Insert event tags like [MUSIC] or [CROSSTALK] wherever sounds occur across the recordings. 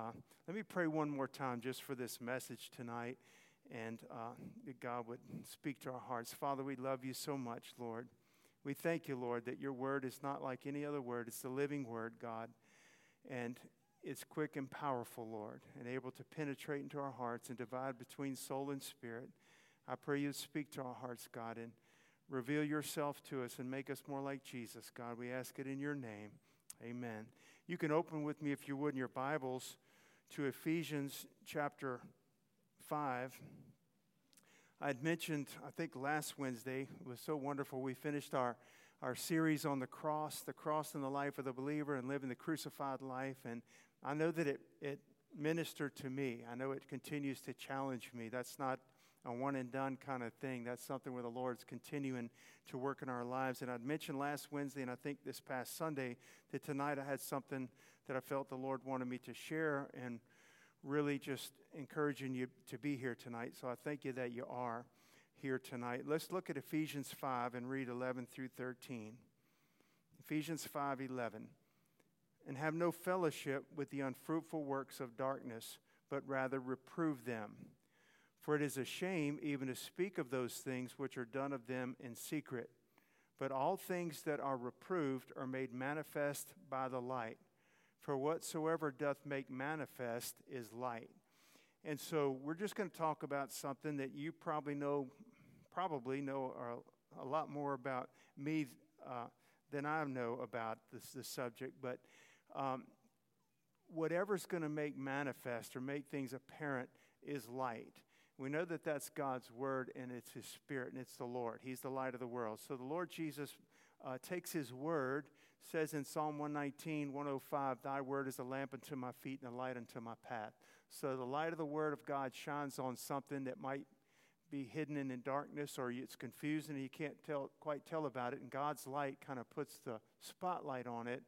Uh, let me pray one more time just for this message tonight and uh, that God would speak to our hearts. Father, we love you so much, Lord. We thank you, Lord, that your word is not like any other word. It's the living word, God. And it's quick and powerful, Lord, and able to penetrate into our hearts and divide between soul and spirit. I pray you speak to our hearts, God, and reveal yourself to us and make us more like Jesus, God. We ask it in your name. Amen. You can open with me, if you would, in your Bibles to Ephesians chapter 5. I had mentioned, I think last Wednesday, it was so wonderful. We finished our, our series on the cross, the cross in the life of the believer and living the crucified life. And I know that it, it ministered to me. I know it continues to challenge me. That's not a one and done kind of thing. That's something where the Lord's continuing to work in our lives. And I'd mentioned last Wednesday, and I think this past Sunday, that tonight I had something that I felt the Lord wanted me to share and really just encouraging you to be here tonight. So I thank you that you are here tonight. Let's look at Ephesians 5 and read 11 through 13. Ephesians 5:11. And have no fellowship with the unfruitful works of darkness, but rather reprove them. For it is a shame even to speak of those things which are done of them in secret. But all things that are reproved are made manifest by the light for whatsoever doth make manifest is light. And so we're just going to talk about something that you probably know, probably know a, lot more about me uh, than I know about this, this subject. But um, whatever's going to make manifest or make things apparent is light. We know that that's God's word and it's His Spirit and it's the Lord. He's the light of the world. So the Lord Jesus uh, takes His word says in Psalm 119, 105, Thy word is a lamp unto my feet and a light unto my path. So the light of the word of God shines on something that might be hidden in, in darkness or it's confusing and you can't tell, quite tell about it. And God's light kind of puts the spotlight on it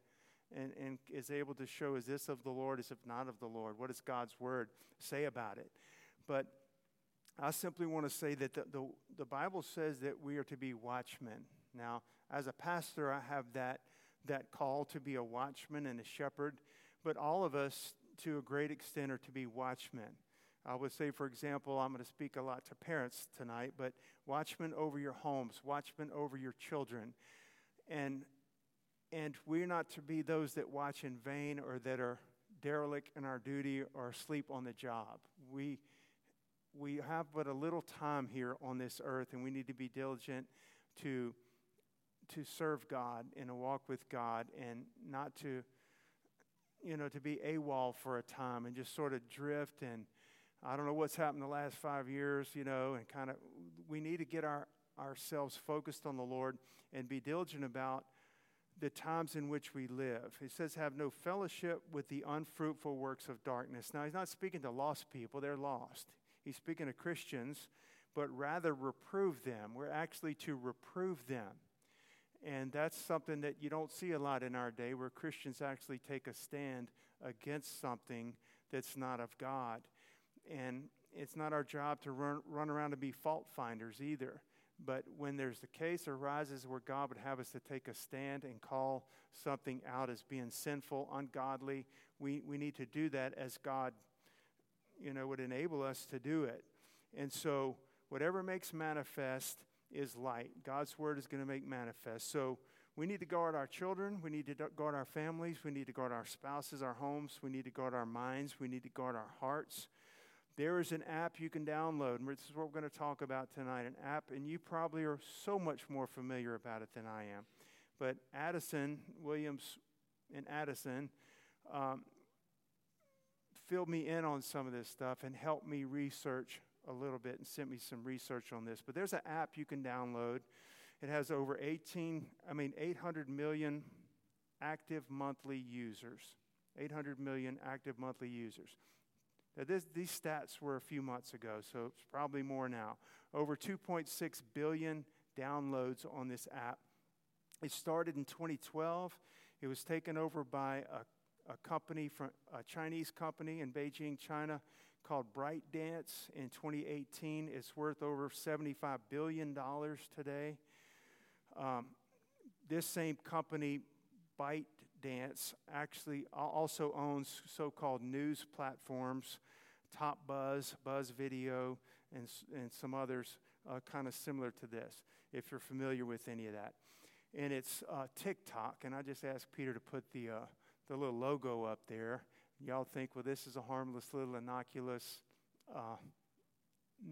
and, and is able to show is this of the Lord, is it not of the Lord? What does God's word say about it? But I simply want to say that the, the, the Bible says that we are to be watchmen. Now, as a pastor, I have that that call to be a watchman and a shepherd, but all of us, to a great extent, are to be watchmen. I would say, for example, I'm going to speak a lot to parents tonight, but watchmen over your homes, watchmen over your children. And, and we're not to be those that watch in vain or that are derelict in our duty or asleep on the job. We, we have but a little time here on this earth, and we need to be diligent to to serve God and to walk with God and not to, you know, to be AWOL for a time and just sort of drift. And I don't know what's happened the last five years, you know, and kind of, we need to get our, ourselves focused on the Lord and be diligent about the times in which we live. He says, have no fellowship with the unfruitful works of darkness. Now, he's not speaking to lost people, they're lost. He's speaking to Christians, but rather reprove them. We're actually to reprove them. And that's something that you don't see a lot in our day where Christians actually take a stand against something that's not of God. And it's not our job to run, run around and be fault finders either. But when there's the case arises where God would have us to take a stand and call something out as being sinful, ungodly, we, we need to do that as God, you know, would enable us to do it. And so whatever makes manifest is light. God's word is going to make manifest. So we need to guard our children. We need to guard our families. We need to guard our spouses, our homes. We need to guard our minds. We need to guard our hearts. There is an app you can download, and this is what we're going to talk about tonight an app, and you probably are so much more familiar about it than I am. But Addison, Williams, and Addison um, filled me in on some of this stuff and helped me research a little bit and sent me some research on this. But there's an app you can download. It has over 18, I mean, 800 million active monthly users. 800 million active monthly users. Now, this, these stats were a few months ago, so it's probably more now. Over 2.6 billion downloads on this app. It started in 2012. It was taken over by a, a company from a Chinese company in Beijing, China, called ByteDance in 2018. It's worth over $75 billion today. Um, this same company, Byte Dance actually also owns so called news platforms, Top Buzz, Buzz Video, and, and some others uh, kind of similar to this, if you're familiar with any of that. And it's uh, TikTok, and I just asked Peter to put the, uh, the little logo up there. Y'all think, well, this is a harmless little innocuous uh,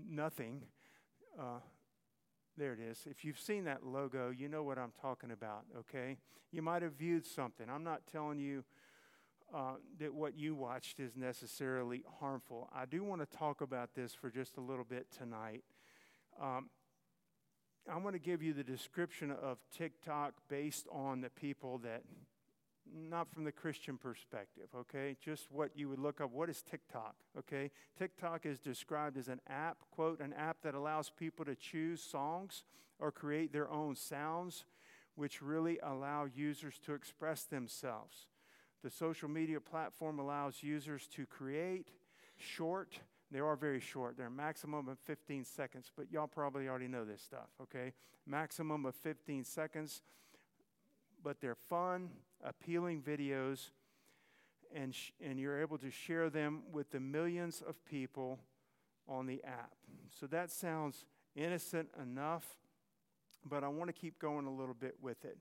nothing. Uh, there it is. If you've seen that logo, you know what I'm talking about, okay? You might have viewed something. I'm not telling you uh, that what you watched is necessarily harmful. I do want to talk about this for just a little bit tonight. Um, I'm going to give you the description of TikTok based on the people that, not from the Christian perspective, okay? Just what you would look up. What is TikTok, okay? TikTok is described as an app, quote, an app that allows people to choose songs or create their own sounds, which really allow users to express themselves. The social media platform allows users to create short, they are very short. They're a maximum of 15 seconds, but y'all probably already know this stuff, okay? Maximum of 15 seconds, but they're fun, appealing videos, and, sh- and you're able to share them with the millions of people on the app. So that sounds innocent enough, but I want to keep going a little bit with it.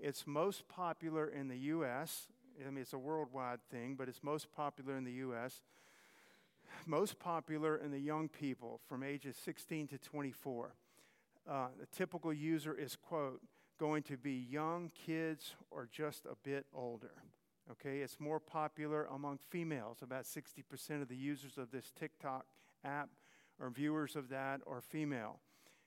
It's most popular in the U.S. I mean, it's a worldwide thing, but it's most popular in the U.S most popular in the young people from ages 16 to 24. Uh, the typical user is, quote, going to be young kids or just a bit older. Okay, it's more popular among females. About 60% of the users of this TikTok app or viewers of that are female.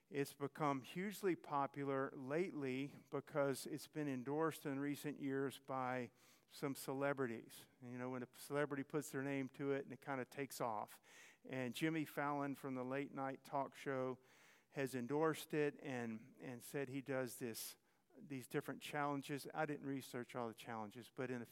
It's become hugely popular lately because it's been endorsed in recent years by some celebrities. You know, when a celebrity puts their name to it and it kind of takes off. And Jimmy Fallon from the late night talk show has endorsed it and, and said he does this these different challenges. I didn't research all the challenges, but in a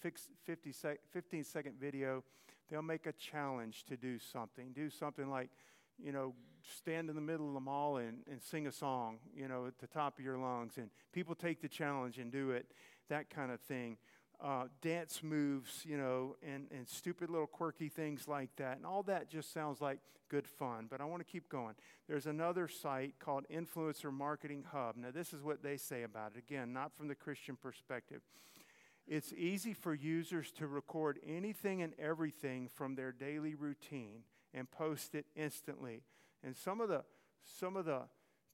50 sec, 15 second video, they'll make a challenge to do something. Do something like, you know, stand in the middle of the mall and, and sing a song, you know, at the top of your lungs. And people take the challenge and do it, that kind of thing uh, dance moves, you know, and, and stupid little quirky things like that. And all that just sounds like good fun. But I want to keep going. There's another site called Influencer Marketing Hub. Now, this is what they say about it. Again, not from the Christian perspective. It's easy for users to record anything and everything from their daily routine and post it instantly. And some of the, some of the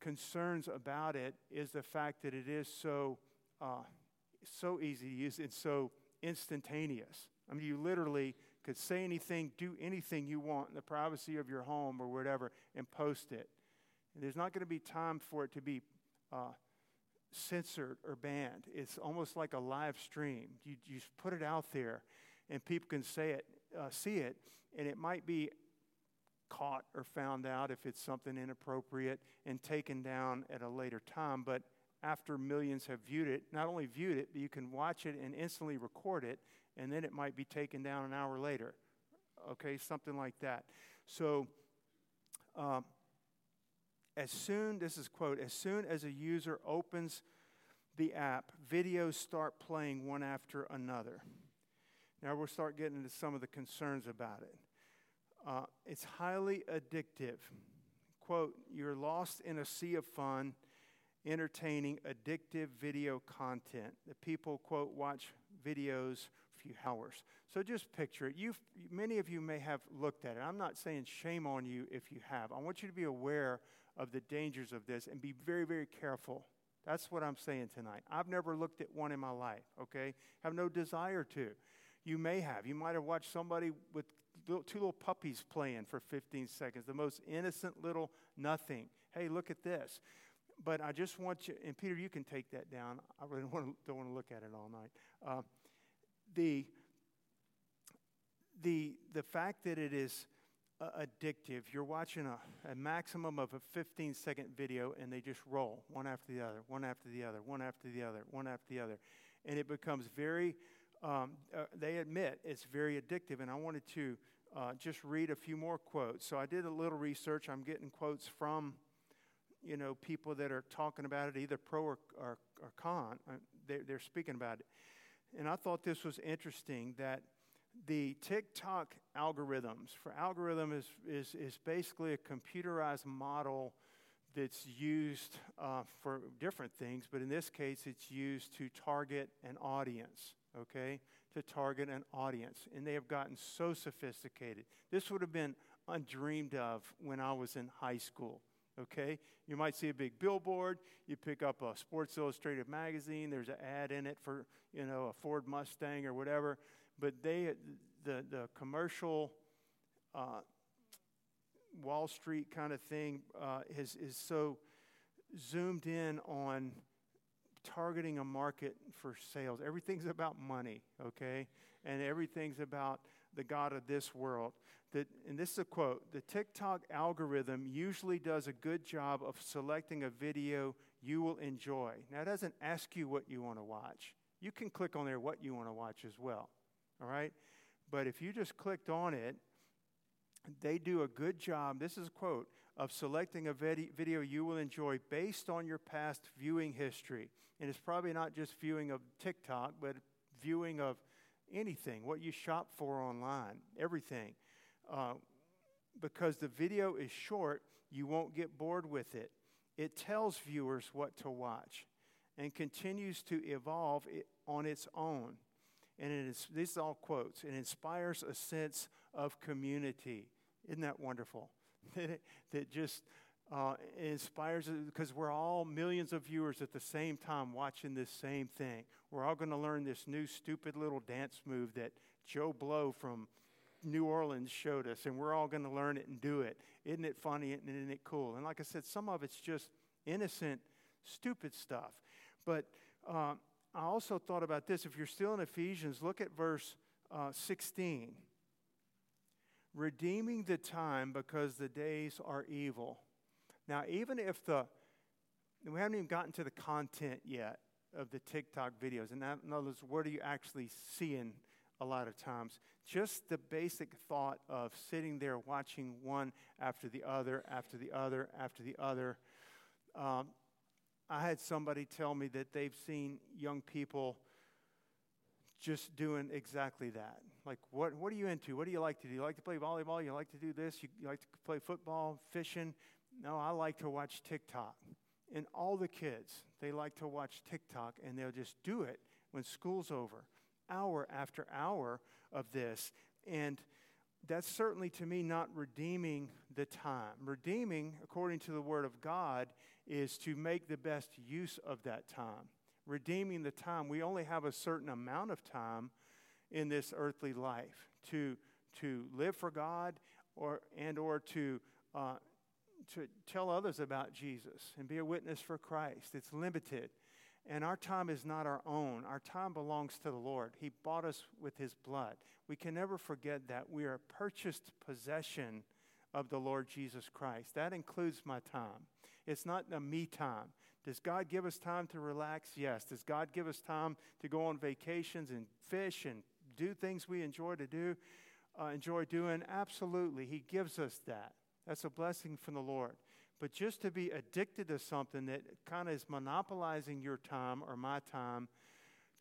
concerns about it is the fact that it is so. Uh, so easy to use and so instantaneous. I mean, you literally could say anything, do anything you want in the privacy of your home or whatever, and post it. And there's not going to be time for it to be uh, censored or banned. It's almost like a live stream. You, you just put it out there, and people can say it, uh, see it, and it might be caught or found out if it's something inappropriate and taken down at a later time. But after millions have viewed it, not only viewed it, but you can watch it and instantly record it, and then it might be taken down an hour later. Okay, something like that. So, um, as soon, this is quote, as soon as a user opens the app, videos start playing one after another. Now we'll start getting into some of the concerns about it. Uh, it's highly addictive. Quote, you're lost in a sea of fun entertaining, addictive video content that people, quote, watch videos a few hours. So just picture it. You've, many of you may have looked at it. I'm not saying shame on you if you have. I want you to be aware of the dangers of this and be very, very careful. That's what I'm saying tonight. I've never looked at one in my life, okay? Have no desire to. You may have. You might have watched somebody with two little puppies playing for 15 seconds, the most innocent little nothing. Hey, look at this but I just want you, and Peter, you can take that down. I really want [LAUGHS] to, don't want to look at it all night. Uh, the, the, the fact that it is uh, addictive, you're watching a, a maximum of a 15 second video and they just roll one after the other, one after the other, one after the other, one after the other. And it becomes very, um, uh, they admit it's very addictive. And I wanted to uh, just read a few more quotes. So I did a little research. I'm getting quotes from you know, people that are talking about it, either pro or, or, or con. Uh, they're, they're speaking about it. And I thought this was interesting that the TikTok algorithms, for algorithm is, is, is basically a computerized model that's used uh, for different things, but in this case, it's used to target an audience, okay? To target an audience. And they have gotten so sophisticated. This would have been undreamed of when I was in high school, okay? You might see a big billboard, you pick up a Sports Illustrated magazine, there's an ad in it for, you know, a Ford Mustang or whatever, but they, the, the commercial, uh, Wall Street kind of thing uh, is, is so zoomed in on targeting a market for sales. Everything's about money, okay? And everything's about the God of this world. That, and this is a quote The TikTok algorithm usually does a good job of selecting a video you will enjoy. Now, it doesn't ask you what you want to watch. You can click on there what you want to watch as well, all right? But if you just clicked on it they do a good job, this is a quote, of selecting a video you will enjoy based on your past viewing history. And it's probably not just viewing of TikTok, but viewing of anything, what you shop for online, everything. Uh, because the video is short, you won't get bored with it. It tells viewers what to watch and continues to evolve it on its own. And it is, these are all quotes. It inspires a sense of community. Isn't that wonderful? [LAUGHS] that just uh, inspires because we're all millions of viewers at the same time watching this same thing. We're all going to learn this new stupid little dance move that Joe Blow from New Orleans showed us, and we're all going to learn it and do it. Isn't it funny? And isn't it cool? And like I said, some of it's just innocent, stupid stuff. But uh, I also thought about this. If you're still in Ephesians, look at verse uh, 16 redeeming the time because the days are evil. Now, even if the, we haven't even gotten to the content yet of the TikTok videos, and that, in other words, what are you actually seeing a lot of times? Just the basic thought of sitting there watching one after the other, after the other, after the other. Um, I had somebody tell me that they've seen young people just doing exactly that. Like, what, what are you into? What do you like to do? You like to play volleyball? You like to do this? You, you like to play football, fishing? No, I like to watch TikTok. And all the kids, they like to watch TikTok and they'll just do it when school's over, hour after hour of this. And that's certainly to me not redeeming the time. Redeeming, according to the Word of God, is to make the best use of that time. Redeeming the time. We only have a certain amount of time in this earthly life to, to live for God or, and or to, uh, to tell others about Jesus and be a witness for Christ. It's limited. And our time is not our own. Our time belongs to the Lord. He bought us with His blood. We can never forget that. We are a purchased possession of the Lord Jesus Christ. That includes my time. It's not a me time. Does God give us time to relax? Yes. Does God give us time to go on vacations and fish and do things we enjoy to do, uh, enjoy doing? Absolutely. He gives us that. That's a blessing from the Lord. But just to be addicted to something that kind of is monopolizing your time or my time,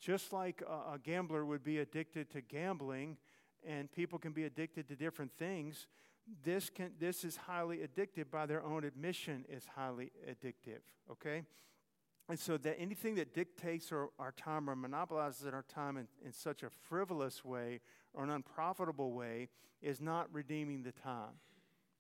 just like a, a gambler would be addicted to gambling, and people can be addicted to different things, this, can, this is highly addictive by their own admission is highly addictive, okay? And so that anything that dictates our, our time or monopolizes our time in, in such a frivolous way or an unprofitable way is not redeeming the time.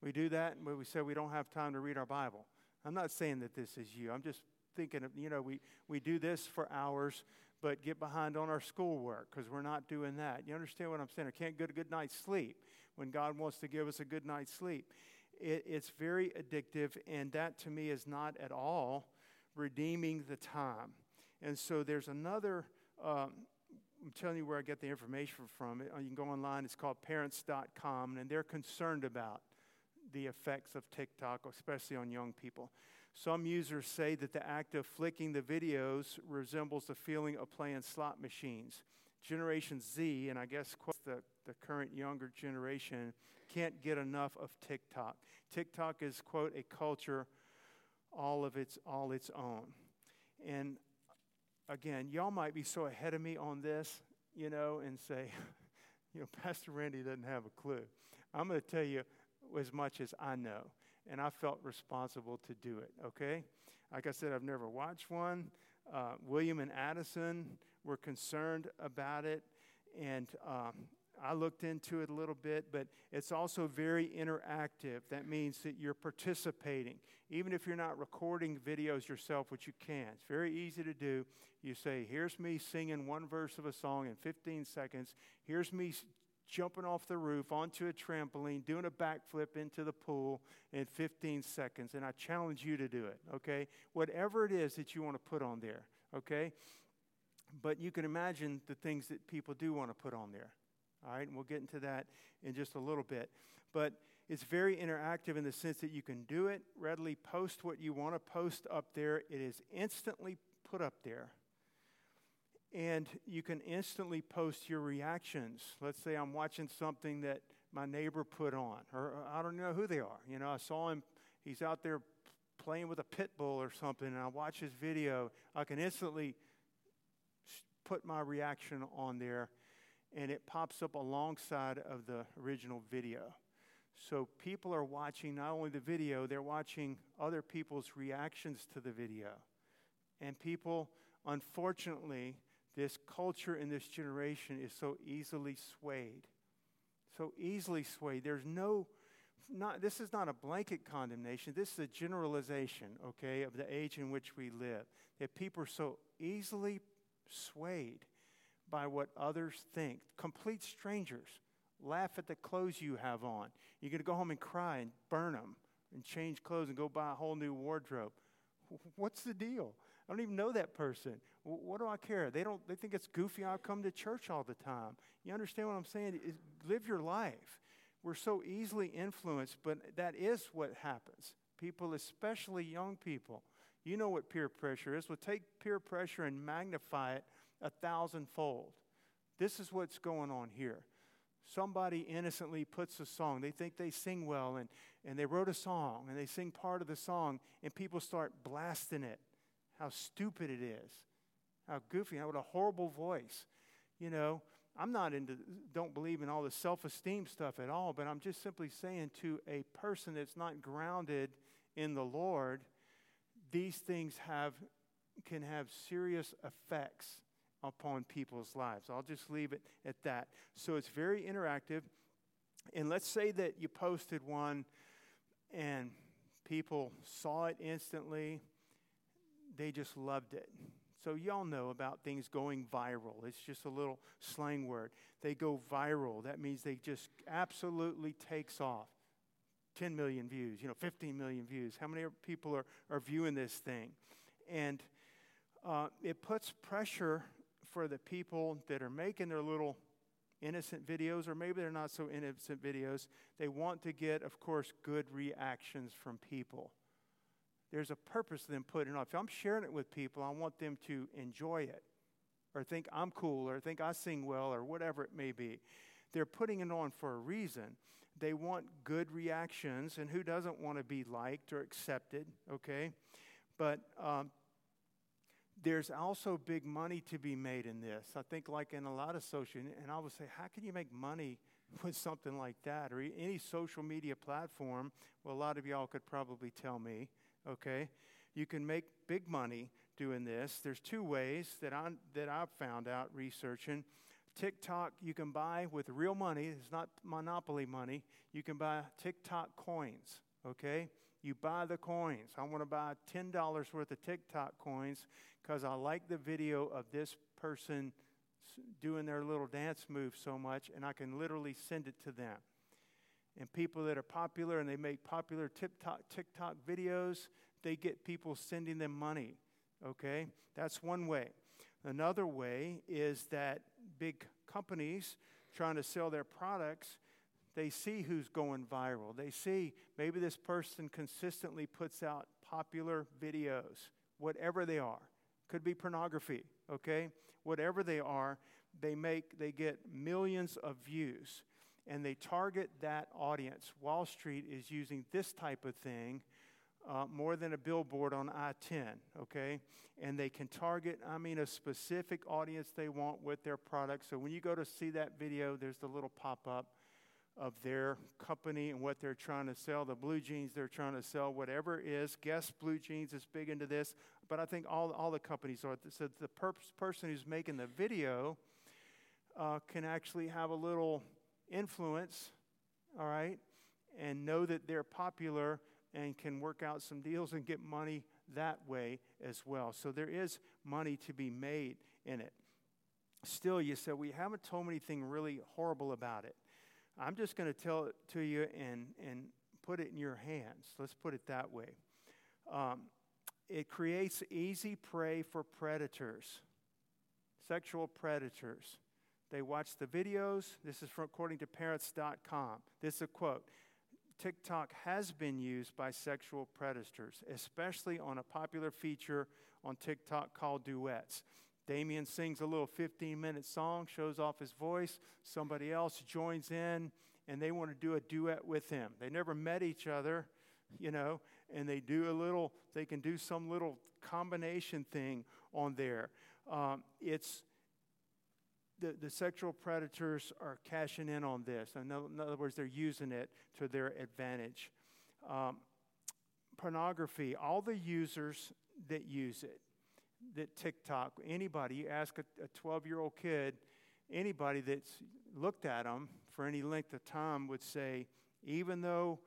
We do that and we say we don't have time to read our Bible. I'm not saying that this is you. I'm just thinking of, you know, we, we do this for hours, but get behind on our schoolwork because we're not doing that. You understand what I'm saying? I can't get a good night's sleep when God wants to give us a good night's sleep. It, it's very addictive, and that to me is not at all redeeming the time. And so there's another, um, I'm telling you where I get the information from. Uh, you can go online, it's called parents.com, and they're concerned about the effects of TikTok, especially on young people. Some users say that the act of flicking the videos resembles the feeling of playing slot machines. Generation Z, and I guess the, the current younger generation, can't get enough of TikTok. TikTok is, quote, a culture all of its all its own. And again, y'all might be so ahead of me on this, you know, and say, [LAUGHS] you know, Pastor Randy doesn't have a clue. I'm going to tell you as much as I know, and I felt responsible to do it, okay? Like I said, I've never watched one. Uh, William and Addison were concerned about it, and um, I looked into it a little bit, but it's also very interactive. That means that you're participating. Even if you're not recording videos yourself, which you can, it's very easy to do. You say, Here's me singing one verse of a song in 15 seconds. Here's me jumping off the roof onto a trampoline, doing a backflip into the pool in 15 seconds. And I challenge you to do it, okay? Whatever it is that you want to put on there, okay? But you can imagine the things that people do want to put on there. All right, and we'll get into that in just a little bit. But it's very interactive in the sense that you can do it, readily post what you want to post up there. It is instantly put up there. And you can instantly post your reactions. Let's say I'm watching something that my neighbor put on, or I don't know who they are. You know, I saw him, he's out there playing with a pit bull or something, and I watch his video. I can instantly put my reaction on there and it pops up alongside of the original video. So people are watching not only the video, they're watching other people's reactions to the video. And people, unfortunately, this culture in this generation is so easily swayed. So easily swayed. There's no, not, this is not a blanket condemnation. This is a generalization, okay, of the age in which we live. That people are so easily swayed by what others think. Complete strangers laugh at the clothes you have on. You're going to go home and cry and burn them and change clothes and go buy a whole new wardrobe. What's the deal? I don't even know that person. What do I care? They don't. They think it's goofy. I come to church all the time. You understand what I'm saying? live your life. We're so easily influenced, but that is what happens. People, especially young people, you know what peer pressure is. Well, take peer pressure and magnify it a thousandfold. This is what's going on here. Somebody innocently puts a song. They think they sing well, and, and they wrote a song, and they sing part of the song, and people start blasting it. How stupid it is. How goofy. How what a horrible voice. You know, I'm not into, don't believe in all the self esteem stuff at all, but I'm just simply saying to a person that's not grounded in the Lord, these things have, can have serious effects upon people's lives. I'll just leave it at that. So it's very interactive. And let's say that you posted one and people saw it instantly, they just loved it. So, y'all know about things going viral. It's just a little slang word. They go viral. That means they just absolutely takes off. 10 million views, you know, 15 million views. How many people are, are viewing this thing? And uh, it puts pressure for the people that are making their little innocent videos, or maybe they're not so innocent videos. They want to get, of course, good reactions from people. There's a purpose to them putting it on. If I'm sharing it with people, I want them to enjoy it, or think I'm cool, or think I sing well, or whatever it may be. They're putting it on for a reason. They want good reactions, and who doesn't want to be liked or accepted, okay? But um, there's also big money to be made in this. I think, like in a lot of social, and I would say, how can you make money [LAUGHS] with something like that or any social media platform? Well, a lot of y'all could probably tell me, okay? You can make big money doing this. There's two ways that, I, that I've found out researching. TikTok, you can buy with real money, it's not monopoly money. You can buy TikTok coins, okay? You buy the coins. I want to buy $10 worth of TikTok coins because I like the video of this person doing their little dance move so much, and I can literally send it to them. And people that are popular and they make popular TikTok, TikTok videos, they get people sending them money. Okay? That's one way. Another way is that big companies trying to sell their products, they see who's going viral. They see maybe this person consistently puts out popular videos, whatever they are. Could be pornography, okay? Whatever they are, they make they get millions of views and they target that audience. Wall Street is using this type of thing uh, more than a billboard on I 10, okay? And they can target, I mean, a specific audience they want with their product. So when you go to see that video, there's the little pop up of their company and what they're trying to sell, the blue jeans they're trying to sell, whatever it is. Guess Blue Jeans is big into this, but I think all, all the companies are. So the per- person who's making the video uh, can actually have a little influence, all right, and know that they're popular and can work out some deals and get money that way as well. So there is money to be made in it. Still, you said, we haven't told anything really horrible about it. I'm just going to tell it to you and, and put it in your hands. Let's put it that way. Um, it creates easy prey for predators, sexual predators. They watch the videos. This is from according to parents.com. This is a quote. TikTok has been used by sexual predators, especially on a popular feature on TikTok called duets. Damien sings a little 15 minute song, shows off his voice. Somebody else joins in, and they want to do a duet with him. They never met each other, you know, and they do a little, they can do some little combination thing on there. Um, it's, the, the sexual predators are cashing in on this. In other, in other words, they're using it to their advantage. Um, pornography, all the users that use it, that TikTok, anybody, you ask a 12 year old kid, anybody that's looked at them for any length of time would say, even though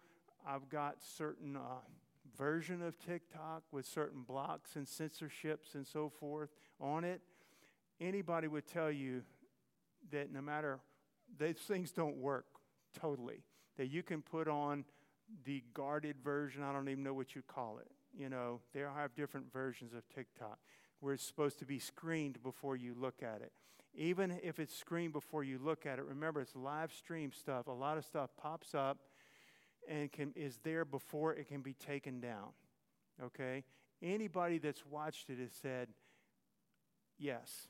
I've got certain uh, version of TikTok with certain blocks and censorships and so forth on it, anybody would tell you that no matter, these things don't work totally. That you can put on the guarded version, I don't even know what you call it. You know, they have different versions of TikTok where it's supposed to be screened before you look at it. Even if it's screened before you look at it, remember it's live stream stuff. A lot of stuff pops up and can, is there before it can be taken down. Okay? Anybody that's watched it has said, yes,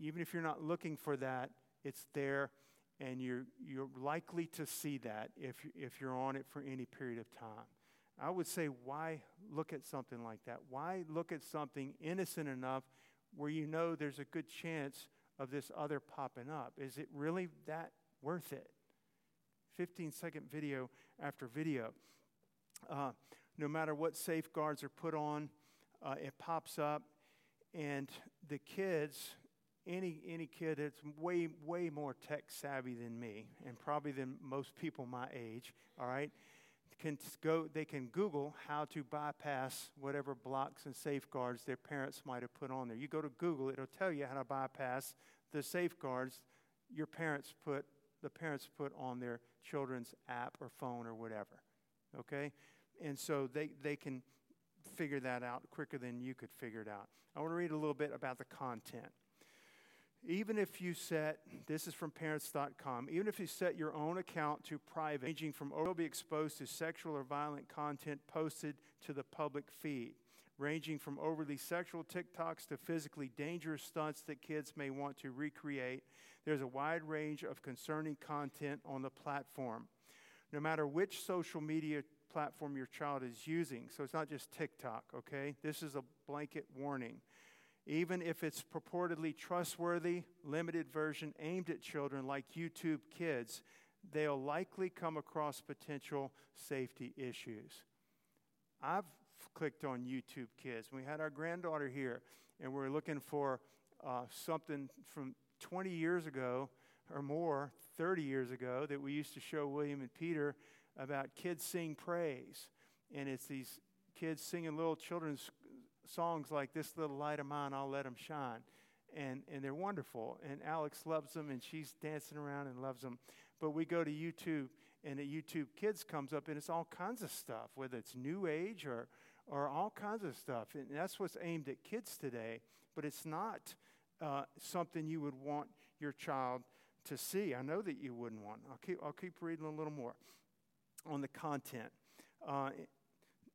even if you're not looking for that, it's there, and you're, you're likely to see that if, if you're on it for any period of time. I would say, why look at something like that? Why look at something innocent enough where you know there's a good chance of this other popping up? Is it really that worth it? 15 second video after video. Uh, no matter what safeguards are put on, uh, it pops up, and the kids any any kid that's way way more tech savvy than me and probably than most people my age all right can go they can google how to bypass whatever blocks and safeguards their parents might have put on there. You go to google it'll tell you how to bypass the safeguards your parents put the parents put on their children's app or phone or whatever okay? And so they they can figure that out quicker than you could figure it out. I want to read a little bit about the content even if you set, this is from parents.com, even if you set your own account to private, ranging from you'll be exposed to sexual or violent content posted to the public feed, ranging from overly sexual TikToks to physically dangerous stunts that kids may want to recreate. There's a wide range of concerning content on the platform. No matter which social media platform your child is using, so it's not just TikTok, okay? This is a blanket warning. Even if it's purportedly trustworthy, limited version aimed at children like YouTube Kids, they'll likely come across potential safety issues. I've clicked on YouTube Kids. We had our granddaughter here, and we are looking for uh, something from 20 years ago or more, 30 years ago, that we used to show William and Peter about kids sing praise. And it's these kids singing little children's songs like This Little Light of Mine, I'll Let Them Shine. And, and they're wonderful. And Alex loves them, and she's dancing around and loves them. But we go to YouTube, and the YouTube Kids comes up, and it's all kinds of stuff, whether it's New Age or, or all kinds of stuff. And that's what's aimed at kids today. But it's not uh, something you would want your child to see. I know that you wouldn't want. I'll keep, I'll keep reading a little more on the content. Uh,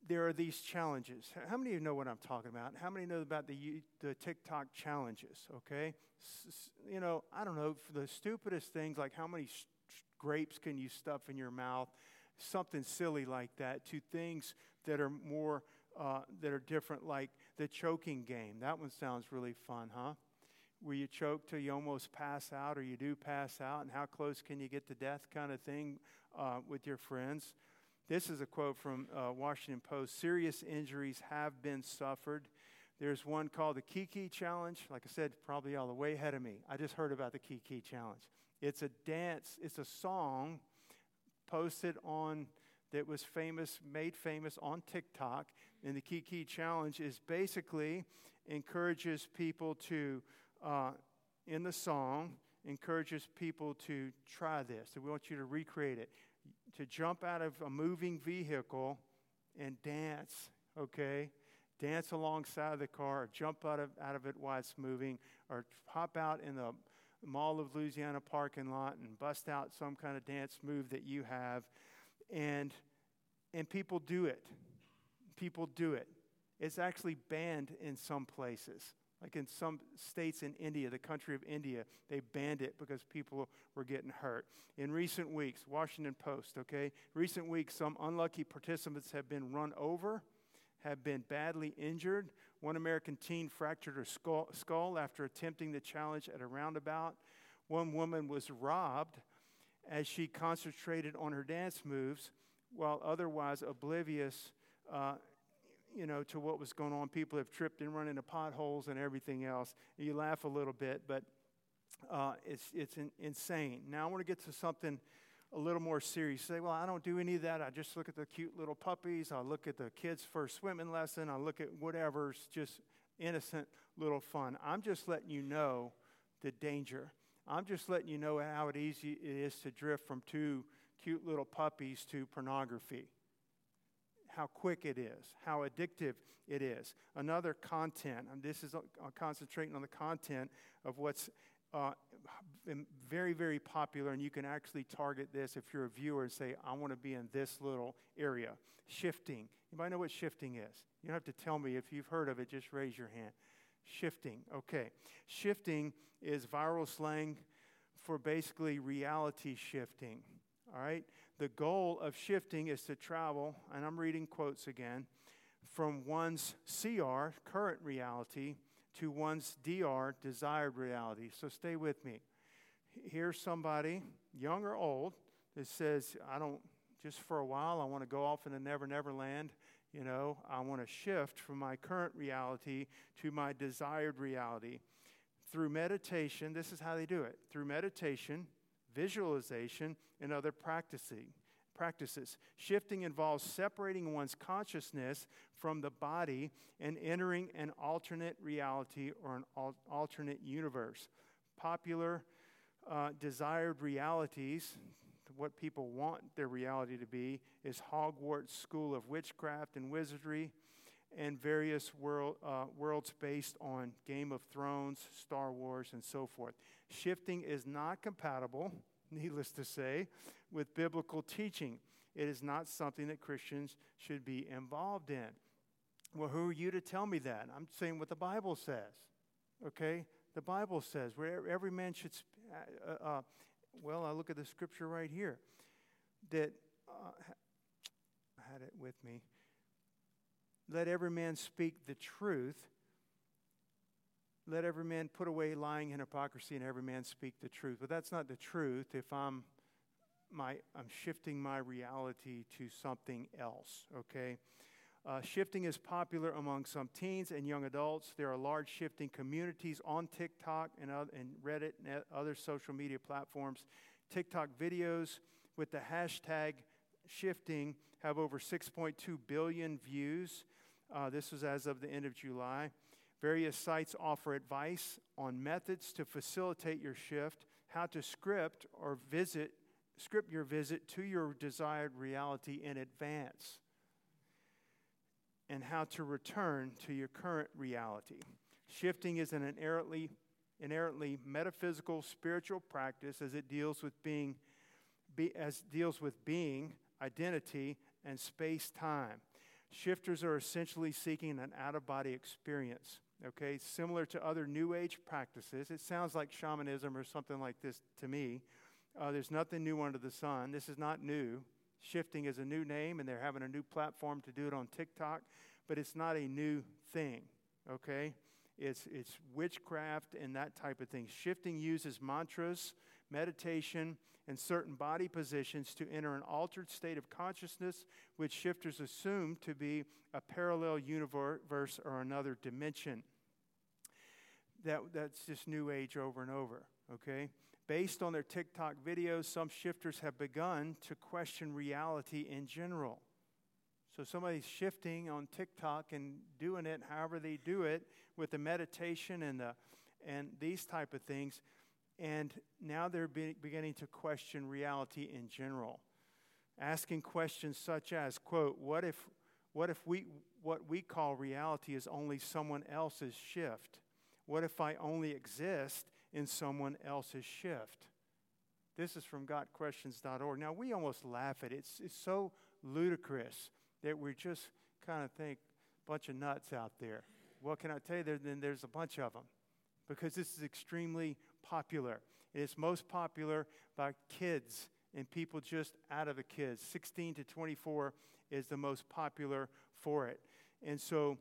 there are these challenges. How many of you know what I'm talking about? How many know about the, the TikTok challenges? Okay? S- you know, I don't know, the stupidest things like how many sh- grapes can you stuff in your mouth? something silly like that to things that are more uh, that are different, like the choking game. That one sounds really fun, huh? Where you choke till you almost pass out, or you do pass out, and how close can you get to death, kind of thing, uh, with your friends. This is a quote from uh, Washington Post. Serious injuries have been suffered. There's one called the Kiki Challenge. Like I said, probably all the way ahead of me. I just heard about the Kiki Challenge. It's a dance, it's a song posted on that was famous, made famous on TikTok. And the Kiki Challenge is basically encourages people to, uh, in the song, encourages people to try this. So we want you to recreate it. To jump out of a moving vehicle and dance, okay? Dance alongside the car, or jump out of, out of it while it's moving, or hop out in the Mall of Louisiana parking lot and bust out some kind of dance move that you have. And, and people do it. People do it. It's actually banned in some places. Like in some states in India, the country of India, they banned it because people were getting hurt. In recent weeks, Washington Post, okay, recent weeks, some unlucky participants have been run over, have been badly injured, one American teen fractured her skull, skull after attempting the challenge at a roundabout. One woman was robbed as she concentrated on her dance moves while otherwise oblivious, uh, you know, to what was going on. People have tripped and run into potholes and everything else. You laugh a little bit, but uh, it's, it's in, insane. Now I want to get to something a little more serious. say, well, I don't do any of that. I just look at the cute little puppies. I look at the kids' first swimming lesson. I look at whatever's just innocent little fun. I'm just letting you know the danger. I'm just letting you know how easy it is to drift from two cute little puppies to pornography. How quick it is, how addictive it is. Another content, and this is uh, concentrating on the content of what's uh, very, very popular, and you can actually target this if you're a viewer and say, I want to be in this little area. Shifting. You might know what shifting is. You don't have to tell me if you've heard of it, just raise your hand. Shifting, okay. Shifting is viral slang for basically reality shifting, all right? The goal of shifting is to travel, and I'm reading quotes again, from one's CR, current reality, to one's DR, desired reality. So stay with me. Here's somebody, young or old, that says, I don't, just for a while, I want to go off in the never, never land. You know, I want to shift from my current reality to my desired reality. Through meditation, this is how they do it through meditation, visualization, and other practicing practices. Shifting involves separating one's consciousness from the body and entering an alternate reality or an al- alternate universe. Popular uh, desired realities, what people want their reality to be, is Hogwarts School of Witchcraft and Wizardry and various world, uh, worlds based on Game of Thrones, Star Wars, and so forth. Shifting is not compatible [LAUGHS] needless to say, with biblical teaching. It is not something that Christians should be involved in. Well, who are you to tell me that? I'm saying what the Bible says. Okay? The Bible says where every man should, uh, uh, uh, well, I look at the scripture right here that uh, I had it with me. Let every man speak the truth let every man put away lying and hypocrisy and every man speak the truth. But that's not the truth if I'm my I'm shifting my reality to something else, okay? Uh, shifting is popular among some teens and young adults. There are large shifting communities on TikTok and, and Reddit and other social media platforms. TikTok videos with the hashtag shifting have over 6.2 billion views. Uh, this was as of the end of July. Various sites offer advice on methods to facilitate your shift, how to script or visit, script your visit to your desired reality in advance, and how to return to your current reality. Shifting is an inherently, inherently metaphysical spiritual practice as it deals with being, be, as deals with being, identity, and space time. Shifters are essentially seeking an out of body experience okay, similar to other New Age practices. It sounds like shamanism or something like this to me. Uh, there's nothing new under the sun. This is not new, Shifting is a new name, and they're having a new platform to do it on TikTok, but it's not a new thing, okay? It's, it's witchcraft and that type of thing. Shifting uses mantras, meditation, and certain body positions to enter an altered state of consciousness, which shifters assume to be a parallel universe or another dimension. That, that's just New Age over and over, okay? Based on their TikTok videos, some shifters have begun to question reality in general. So somebody's shifting on TikTok and doing it however they do it with the meditation and the and these type of things and now they're be, beginning to question reality in general asking questions such as quote what if what if we what we call reality is only someone else's shift? What if i only exist in someone else's shift? This is from gotquestions.org now we almost laugh at it. It's, it's so ludicrous that we just kind of think bunch of nuts out there. What can i tell you there, then there's a bunch of them because this is extremely popular. It is most popular by kids and people just out of the kids. 16 to 24 is the most popular for it. And so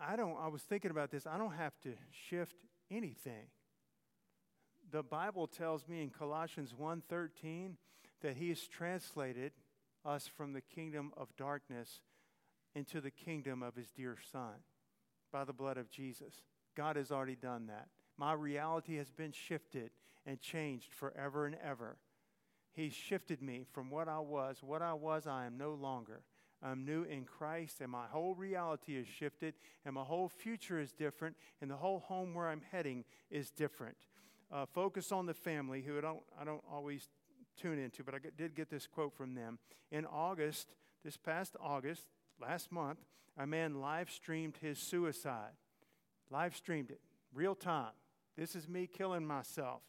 I don't I was thinking about this. I don't have to shift anything. The Bible tells me in Colossians 1:13 that he has translated us from the kingdom of darkness into the kingdom of his dear son by the blood of Jesus. God has already done that. My reality has been shifted and changed forever and ever. He shifted me from what I was. What I was, I am no longer. I'm new in Christ, and my whole reality is shifted, and my whole future is different, and the whole home where I'm heading is different. Uh, focus on the family, who I don't, I don't always tune into, but I did get this quote from them. In August, this past August, last month, a man live streamed his suicide. Live streamed it, real time. This is me killing myself.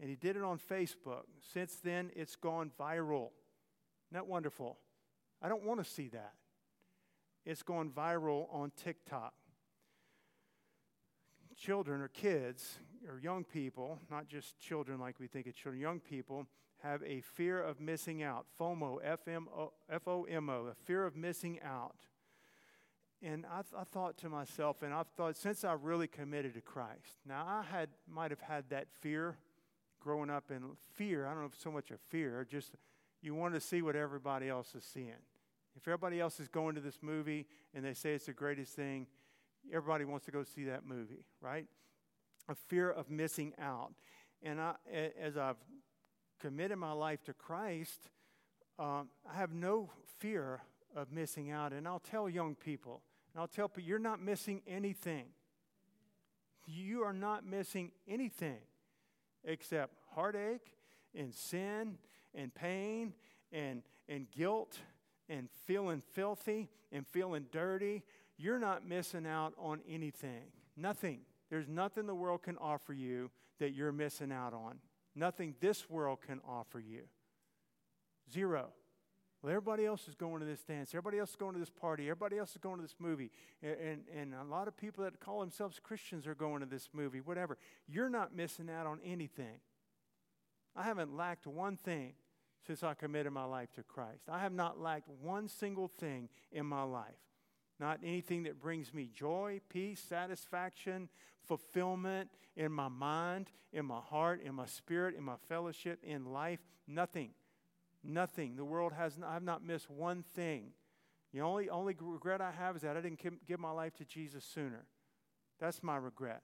And he did it on Facebook. Since then, it's gone viral. Isn't that wonderful? I don't want to see that. It's gone viral on TikTok. Children or kids or young people, not just children like we think of children, young people have a fear of missing out. FOMO, F O M O, a fear of missing out. And I, th- I, thought to myself, and I've thought since I really committed to Christ. Now I had might have had that fear growing up in fear. I don't know if so much a fear, just you want to see what everybody else is seeing. If everybody else is going to this movie and they say it's the greatest thing, everybody wants to go see that movie, right? A fear of missing out. And I, as I've committed my life to Christ, um, I have no fear of missing out. And I'll tell young people, and I'll tell people, you're not missing anything. You are not missing anything except heartache and sin and pain and, and guilt and feeling filthy and feeling dirty. You're not missing out on anything. Nothing. There's nothing the world can offer you that you're missing out on. Nothing this world can offer you. Zero. Well, everybody else is going to this dance. Everybody else is going to this party. Everybody else is going to this movie. And, and, and, a lot of people that call themselves Christians are going to this movie, whatever. You're not missing out on anything. I haven't lacked one thing since I committed my life to Christ. I have not lacked one single thing in my life. Not anything that brings me joy, peace, satisfaction, fulfillment in my mind, in my heart, in my spirit, in my fellowship, in life. Nothing. Nothing. The world has, I've not missed one thing. The only, only regret I have is that I didn't give my life to Jesus sooner. That's my regret.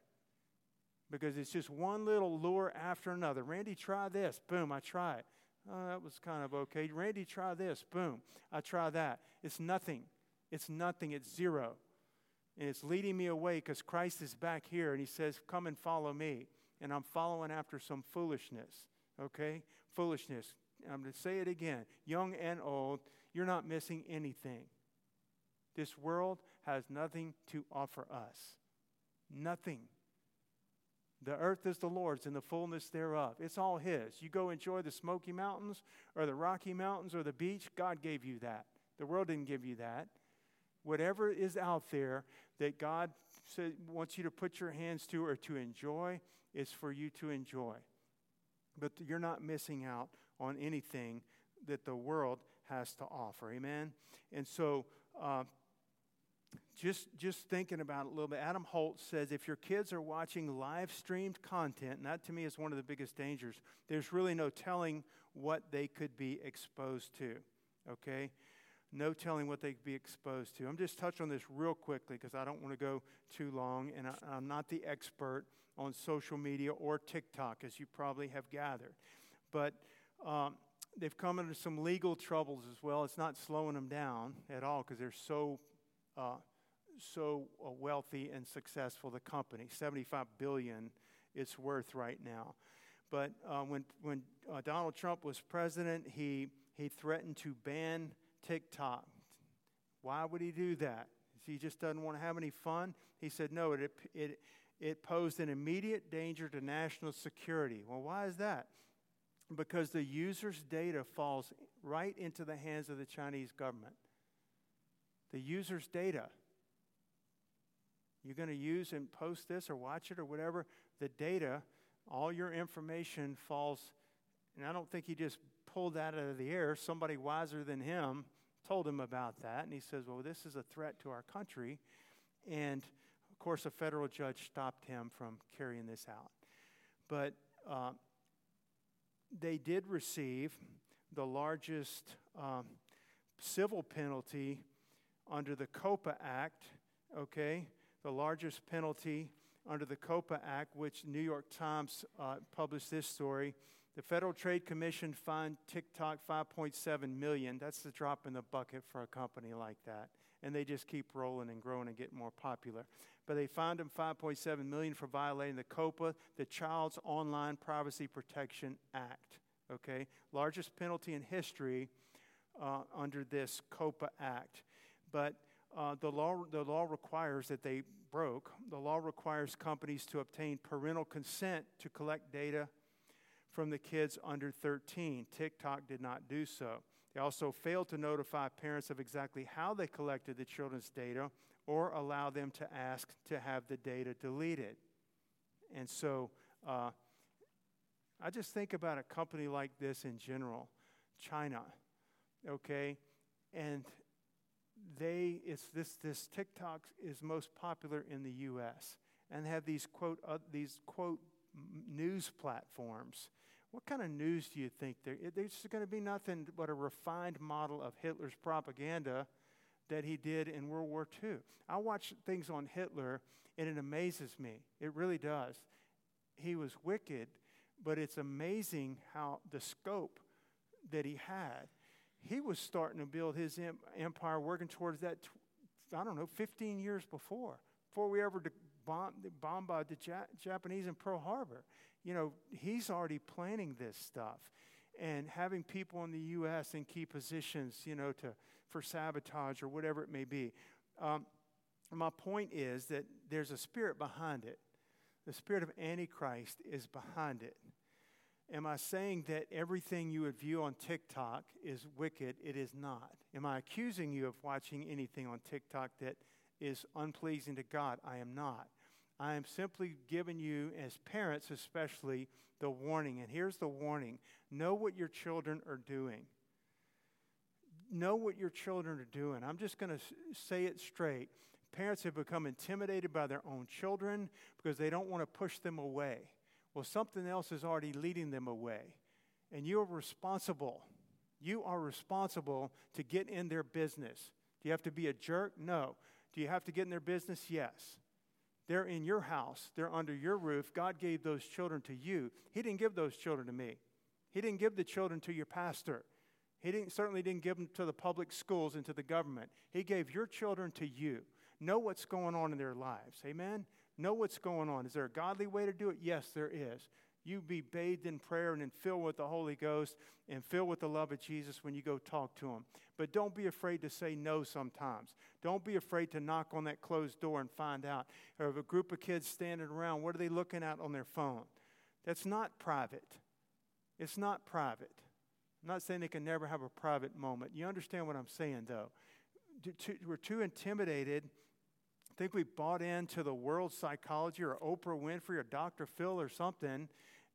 Because it's just one little lure after another. Randy, try this. Boom, I try it. Oh, that was kind of okay. Randy, try this. Boom, I try that. It's nothing. It's nothing. It's zero. And it's leading me away because Christ is back here and he says, Come and follow me. And I'm following after some foolishness. Okay? Foolishness. I'm going to say it again young and old, you're not missing anything. This world has nothing to offer us. Nothing. The earth is the Lord's and the fullness thereof. It's all His. You go enjoy the Smoky Mountains or the Rocky Mountains or the beach, God gave you that. The world didn't give you that. Whatever is out there that God wants you to put your hands to or to enjoy is for you to enjoy. but you're not missing out on anything that the world has to offer. Amen? And so, uh, just, just thinking about it a little bit, Adam Holz says if your kids are watching live streamed content, and that to me is one of the biggest dangers, there's really no telling what they could be exposed to. Okay? No telling what they could be exposed to. I'm just touching on this real quickly because I don't want to go too long, and I, I'm not the expert on social media or TikTok, as you probably have gathered. But um, they've come into some legal troubles as well. It's not slowing them down at all because they're so uh, so uh, wealthy and successful. The company, 75 billion, it's worth right now. But uh, when when uh, Donald Trump was president, he he threatened to ban TikTok. Why would he do that? He just doesn't want to have any fun. He said no. It it it posed an immediate danger to national security. Well, why is that? Because the user's data falls right into the hands of the Chinese government. The user's data. You're going to use and post this or watch it or whatever, the data, all your information falls. And I don't think he just pulled that out of the air. Somebody wiser than him told him about that. And he says, Well, this is a threat to our country. And of course, a federal judge stopped him from carrying this out. But uh, they did receive the largest um, civil penalty under the COPPA Act, okay? The largest penalty under the COPPA Act, which New York Times uh, published this story. The Federal Trade Commission fined TikTok 5.7 million. That's the drop in the bucket for a company like that. And they just keep rolling and growing and getting more popular. But they fined them 5.7 million for violating the COPPA, the Child's Online Privacy Protection Act. Okay, largest penalty in history uh, under this COPPA Act. But uh, the, law, the law requires that they broke. The law requires companies to obtain parental consent to collect data from the kids under 13. TikTok did not do so. They also failed to notify parents of exactly how they collected the children's data or allow them to ask to have the data deleted. And so uh, I just think about a company like this in general, China, okay? And they it's this this TikTok is most popular in the U.S. and have these quote uh, these quote news platforms. What kind of news do you think there? There's going to be nothing but a refined model of Hitler's propaganda that he did in World War II. I watch things on Hitler and it amazes me. It really does. He was wicked, but it's amazing how the scope that he had he was starting to build his empire working towards that, I don't know, 15 years before, before we ever bomb, bombarded the ja- Japanese in Pearl Harbor. You know, he's already planning this stuff and having people in the U.S. in key positions, you know, to, for sabotage or whatever it may be. Um, my point is that there's a spirit behind it. The spirit of Antichrist is behind it. Am I saying that everything you would view on TikTok is wicked? It is not. Am I accusing you of watching anything on TikTok that is unpleasing to God? I am not. I am simply giving you, as parents especially, the warning. And here's the warning know what your children are doing. Know what your children are doing. I'm just going to say it straight. Parents have become intimidated by their own children because they don't want to push them away. Well, something else is already leading them away. And you are responsible. You are responsible to get in their business. Do you have to be a jerk? No. Do you have to get in their business? Yes. They're in your house, they're under your roof. God gave those children to you. He didn't give those children to me. He didn't give the children to your pastor. He didn't, certainly didn't give them to the public schools and to the government. He gave your children to you. Know what's going on in their lives. Amen? Know what's going on. Is there a godly way to do it? Yes, there is. You be bathed in prayer and filled with the Holy Ghost and filled with the love of Jesus when you go talk to Him. But don't be afraid to say no sometimes. Don't be afraid to knock on that closed door and find out. Or if a group of kids standing around, what are they looking at on their phone? That's not private. It's not private. I'm not saying they can never have a private moment. You understand what I'm saying, though. We're too intimidated think we bought into the world psychology or Oprah Winfrey or Dr. Phil or something,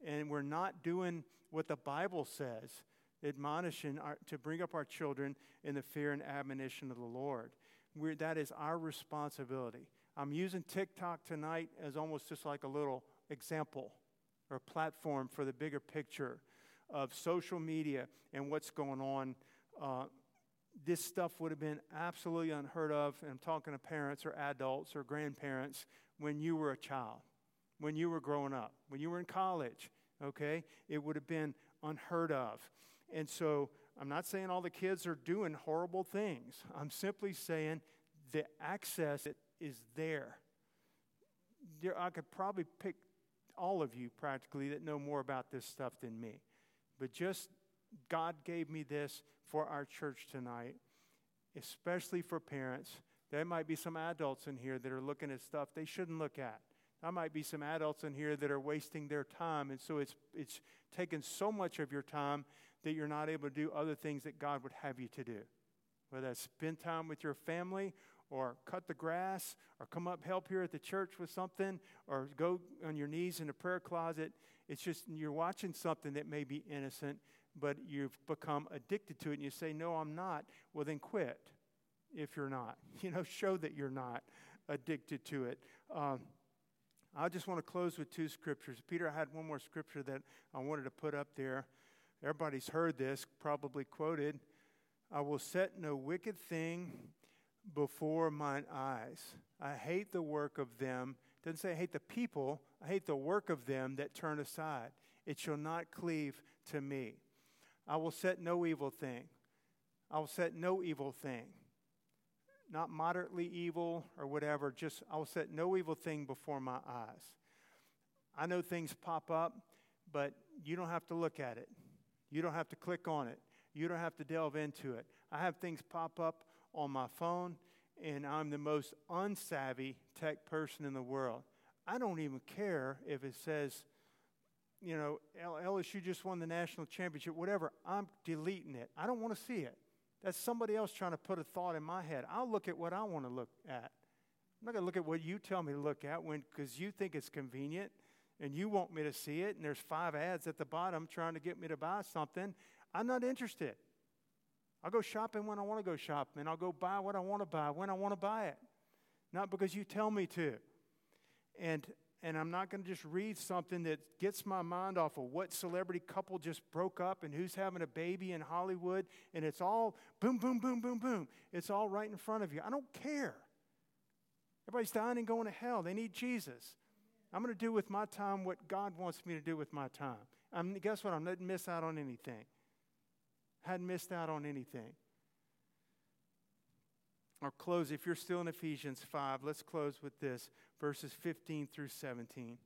and we're not doing what the Bible says, admonishing our, to bring up our children in the fear and admonition of the Lord. We're, that is our responsibility. I'm using TikTok tonight as almost just like a little example or platform for the bigger picture of social media and what's going on. Uh, this stuff would have been absolutely unheard of. And I'm talking to parents or adults or grandparents when you were a child, when you were growing up, when you were in college, okay? It would have been unheard of. And so I'm not saying all the kids are doing horrible things. I'm simply saying the access is there. there I could probably pick all of you practically that know more about this stuff than me. But just God gave me this for our church tonight, especially for parents. There might be some adults in here that are looking at stuff they shouldn't look at. There might be some adults in here that are wasting their time, and so it's, it's taken so much of your time that you're not able to do other things that God would have you to do. Whether that's spend time with your family or cut the grass or come up help here at the church with something or go on your knees in the prayer closet. It's just you're watching something that may be innocent, but you've become addicted to it and you say, No, I'm not. Well, then quit if you're not. [LAUGHS] You know, show that you're not addicted to it. Um, I just want to close with two scriptures. Peter, I had one more scripture that I wanted to put up there. Everybody's heard this, probably quoted. I will set no wicked thing before mine eyes. I hate the work of them. Doesn't say I hate the people, I hate the work of them that turn aside. It shall not cleave to me. I will set no evil thing. I will set no evil thing. Not moderately evil or whatever, just I will set no evil thing before my eyes. I know things pop up, but you don't have to look at it. You don't have to click on it. You don't have to delve into it. I have things pop up on my phone, and I'm the most unsavvy tech person in the world. I don't even care if it says, you know, LSU just won the national championship, whatever. I'm deleting it. I don't want to see it. That's somebody else trying to put a thought in my head. I'll look at what I want to look at. I'm not going to look at what you tell me to look at when because you think it's convenient and you want me to see it, and there's five ads at the bottom trying to get me to buy something. I'm not interested. I'll go shopping when I want to go shopping, and I'll go buy what I want to buy when I want to buy it, not because you tell me to. And and I'm not going to just read something that gets my mind off of what celebrity couple just broke up and who's having a baby in Hollywood, and it's all boom, boom, boom, boom, boom. It's all right in front of you. I don't care. Everybody's dying and going to hell. They need Jesus. I'm going to do with my time what God wants me to do with my time. I'm, guess what? I'm not miss out on anything hadn't missed out on anything. I'll close. If you're still in Ephesians 5, let's close with this verses 15 through 17.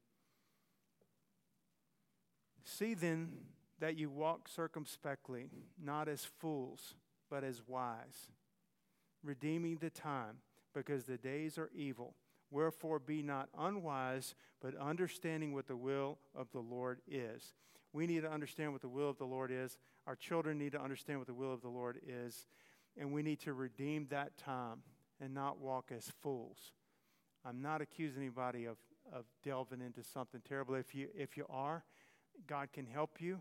See then that you walk circumspectly, not as fools, but as wise, redeeming the time, because the days are evil. Wherefore be not unwise, but understanding what the will of the Lord is. We need to understand what the will of the Lord is. Our children need to understand what the will of the Lord is. And we need to redeem that time and not walk as fools. I'm not accusing anybody of, of delving into something terrible. If you, if you are, God can help you.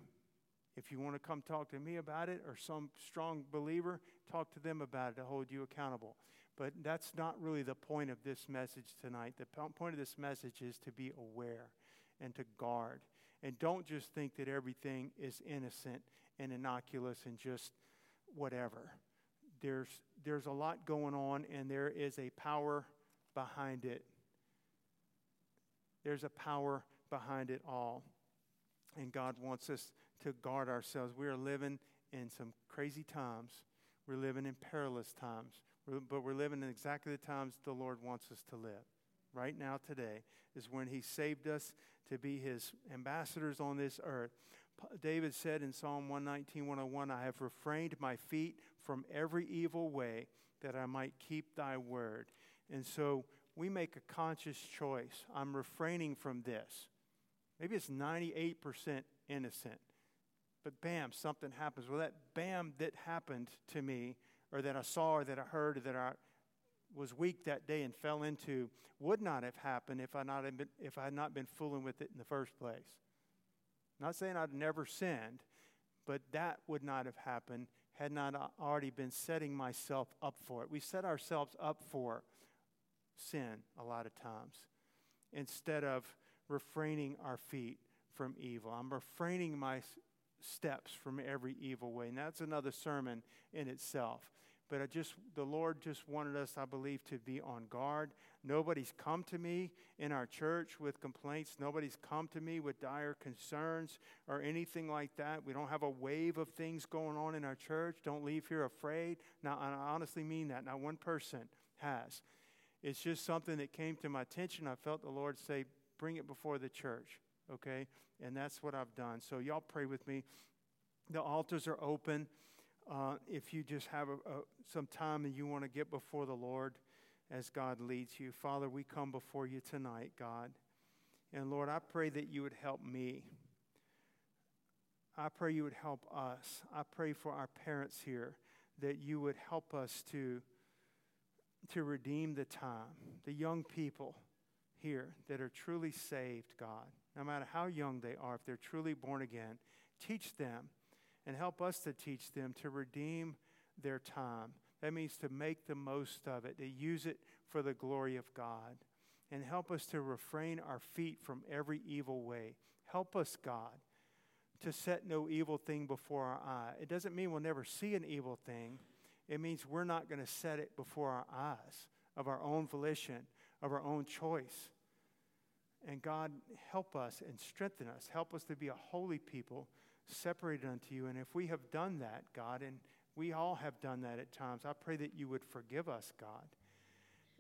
If you want to come talk to me about it or some strong believer, talk to them about it to hold you accountable. But that's not really the point of this message tonight. The point of this message is to be aware and to guard. And don't just think that everything is innocent and innocuous and just whatever. There's, there's a lot going on, and there is a power behind it. There's a power behind it all. And God wants us to guard ourselves. We are living in some crazy times. We're living in perilous times. but we're living in exactly the times the Lord wants us to live. Right now, today, is when He saved us to be His ambassadors on this earth. David said in Psalm 119, 101, I have refrained my feet from every evil way that I might keep thy word. And so we make a conscious choice. I'm refraining from this. Maybe it's 98% innocent, but bam, something happens. Well, that bam that happened to me, or that I saw, or that I heard, or that I was weak that day and fell into, would not have happened if I, not been, if I had not been fooling with it in the first place. Not saying I'd never sinned, but that would not have happened had not already been setting myself up for it. We set ourselves up for sin a lot of times instead of refraining our feet from evil. I'm refraining my steps from every evil way. And that's another sermon in itself. But I just, the Lord just wanted us, I believe, to be on guard. Nobody's come to me in our church with complaints. Nobody's come to me with dire concerns or anything like that. We don't have a wave of things going on in our church. Don't leave here afraid. Now, I honestly mean that. Not one person has. It's just something that came to my attention. I felt the Lord say, bring it before the church, okay? And that's what I've done. So, y'all pray with me. The altars are open. Uh, if you just have a, a, some time and you want to get before the Lord as God leads you. Father, we come before you tonight, God. And Lord, I pray that you would help me. I pray you would help us. I pray for our parents here that you would help us to, to redeem the time. The young people here that are truly saved, God, no matter how young they are, if they're truly born again, teach them and help us to teach them to redeem their time. That means to make the most of it, to use it for the glory of God. And help us to refrain our feet from every evil way. Help us, God, to set no evil thing before our eye. It doesn't mean we'll never see an evil thing, it means we're not going to set it before our eyes of our own volition, of our own choice. And God, help us and strengthen us. Help us to be a holy people separated unto you. And if we have done that, God, and we all have done that at times, I pray that you would forgive us, God,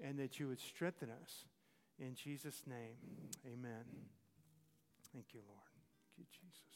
and that you would strengthen us. In Jesus' name, amen. Thank you, Lord. Thank you, Jesus.